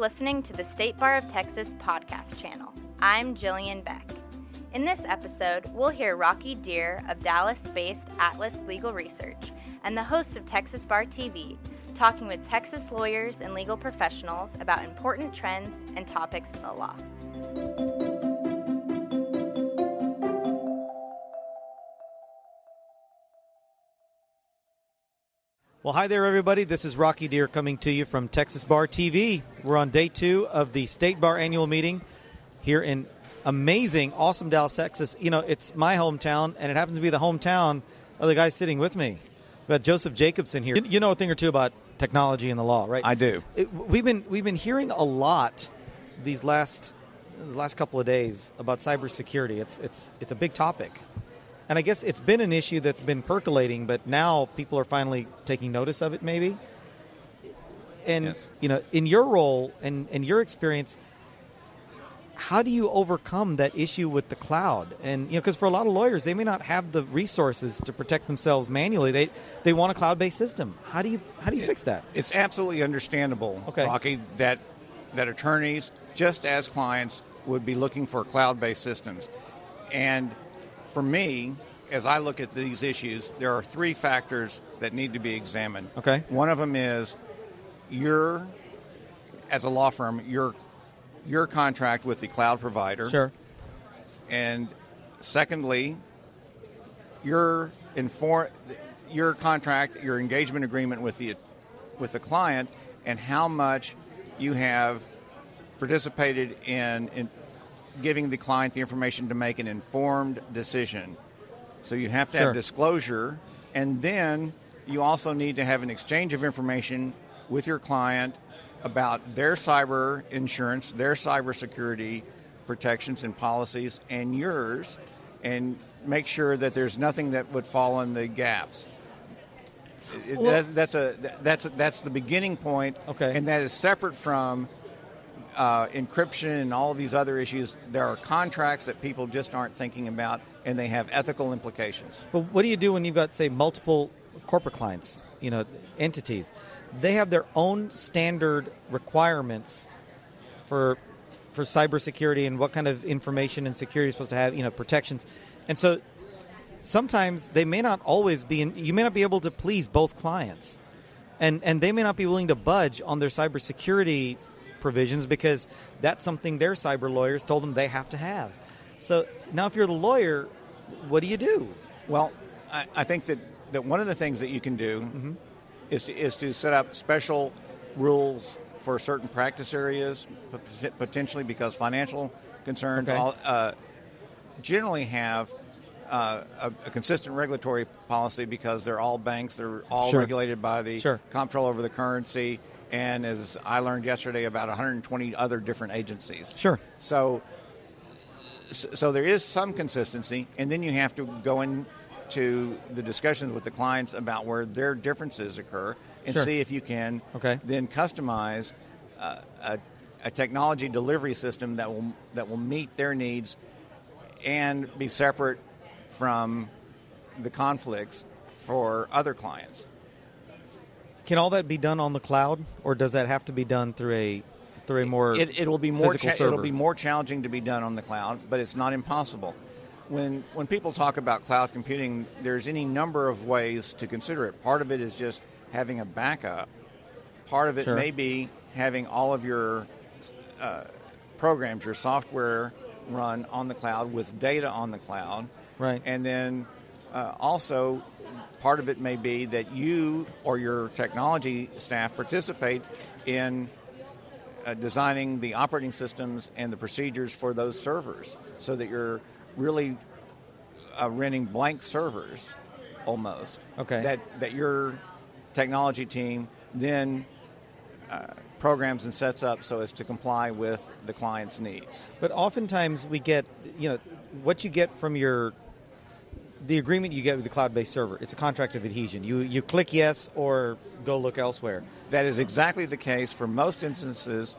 listening to the State Bar of Texas podcast channel. I'm Jillian Beck. In this episode, we'll hear Rocky Dhir of Dallas based Atlas Legal Research and the host of Texas Bar TV talking with Texas lawyers and legal professionals about important trends and topics in the law. Well, hi there, everybody. This is Rocky Dhir coming to you from Texas Bar TV. We're on day two of the State Bar annual meeting here in amazing, awesome Dallas, Texas. You know, it's my hometown, and it happens to be the hometown of the guy sitting with me. We've got Joseph Jacobson here. You know a thing or two about technology and the law, right? I do. It, we've been we've been hearing a lot these last these last couple of days about cybersecurity. It's it's it's a big topic. And I guess it's been an issue that's been percolating, but now people are finally taking notice of it, maybe. And Yes. you know, in your role and and your experience, how do you overcome that issue with the cloud? And you know, because for a lot of lawyers, they may not have the resources to protect themselves manually. They they want a cloud-based system. How do you how do you fix that? It's absolutely understandable, Okay. Rocky, that that attorneys, just as clients, would be looking for cloud-based systems. And for me, as I look at these issues, there are three factors that need to be examined. Okay. One of them is your, as a law firm, your your contract with the cloud provider. Sure. And secondly, your inform your contract, your engagement agreement with the with the client, and how much you have participated in, in giving the client the information to make an informed decision. So you have to Sure. have disclosure, and then you also need to have an exchange of information with your client about their cyber insurance, their cybersecurity protections and policies, and yours, and make sure that there's nothing that would fall in the gaps. Well- that, that's a that's that's the beginning point, Okay. and that is separate from uh, encryption and all of these other issues. There are contracts that people just aren't thinking about, and they have ethical implications. But what do you do when you've got, say, multiple corporate clients, you know, entities? They have their own standard requirements for for cybersecurity and what kind of information and security you're supposed to have, you know, protections. And so sometimes they may not always be in, you may not be able to please both clients. And and they may not be willing to budge on their cybersecurity provisions because that's something their cyber lawyers told them they have to have. So now if you're the lawyer, what do you do? Well, I, I think that, that one of the things that you can do Mm-hmm. is, to, is to set up special rules for certain practice areas, potentially because financial concerns Okay. all, uh, generally have uh, a, a consistent regulatory policy because they're all banks, they're all Sure. regulated by the Sure. comptroller over the currency, and as I learned yesterday, about 120 other different agencies. Sure. So, so there is some consistency, and then you have to go into the discussions with the clients about where their differences occur, and Sure. see if you can Okay. then customize uh, a, a technology delivery system that will that will meet their needs and be separate from the conflicts for other clients. Can all that be done on the cloud, or does that have to be done through a through a more it, it'll be more cha- it'll be more challenging to be done on the cloud, but it's not impossible. When when people talk about cloud computing, there's any number of ways to consider it. Part of it is just having a backup. Part of it Sure. may be having all of your uh, programs, your software, run on the cloud with data on the cloud. Right. And then uh, also, part of it may be that you or your technology staff participate in uh, designing the operating systems and the procedures for those servers so that you're really uh, renting blank servers almost. Okay. That, that your technology team then uh, programs and sets up so as to comply with the client's needs. But oftentimes we get, you know, what you get from your the agreement you get with the cloud-based server. It's a contract of adhesion. You you click yes or go look elsewhere. That is exactly the case for most instances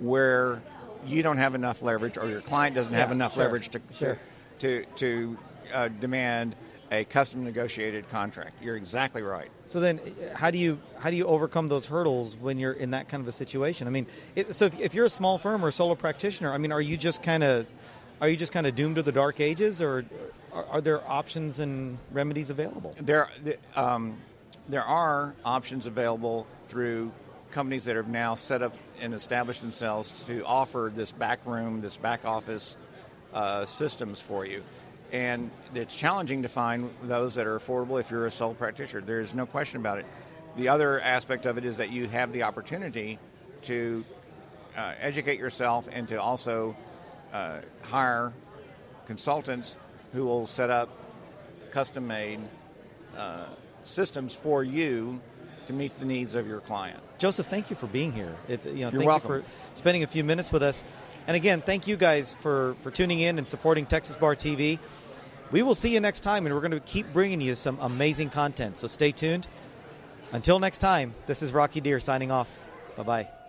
where you don't have enough leverage or your client doesn't have enough sure, leverage to sure. to to uh, demand a custom negotiated contract. You're exactly right. So then, how do you how do you overcome those hurdles when you're in that kind of a situation? I mean, it, so if, if you're a small firm or a solo practitioner, I mean, are you just kind of are you just kind of doomed to the dark ages, or are, are there options and remedies available? There, um, there are options available through companies that have now set up and established themselves to offer this back room, this back office uh, systems for you. And it's challenging to find those that are affordable if you're a sole practitioner. There's no question about it. The other aspect of it is that you have the opportunity to uh, educate yourself and to also uh, hire consultants who will set up custom made uh, systems for you to meet the needs of your client. Joseph, thank you for being here. It, you know, You're thank welcome. you for spending a few minutes with us. And again, thank you guys for, for tuning in and supporting Texas Bar TV. We will see you next time, and we're going to keep bringing you some amazing content. So stay tuned. Until next time, this is Rocky Dhir signing off. Bye bye.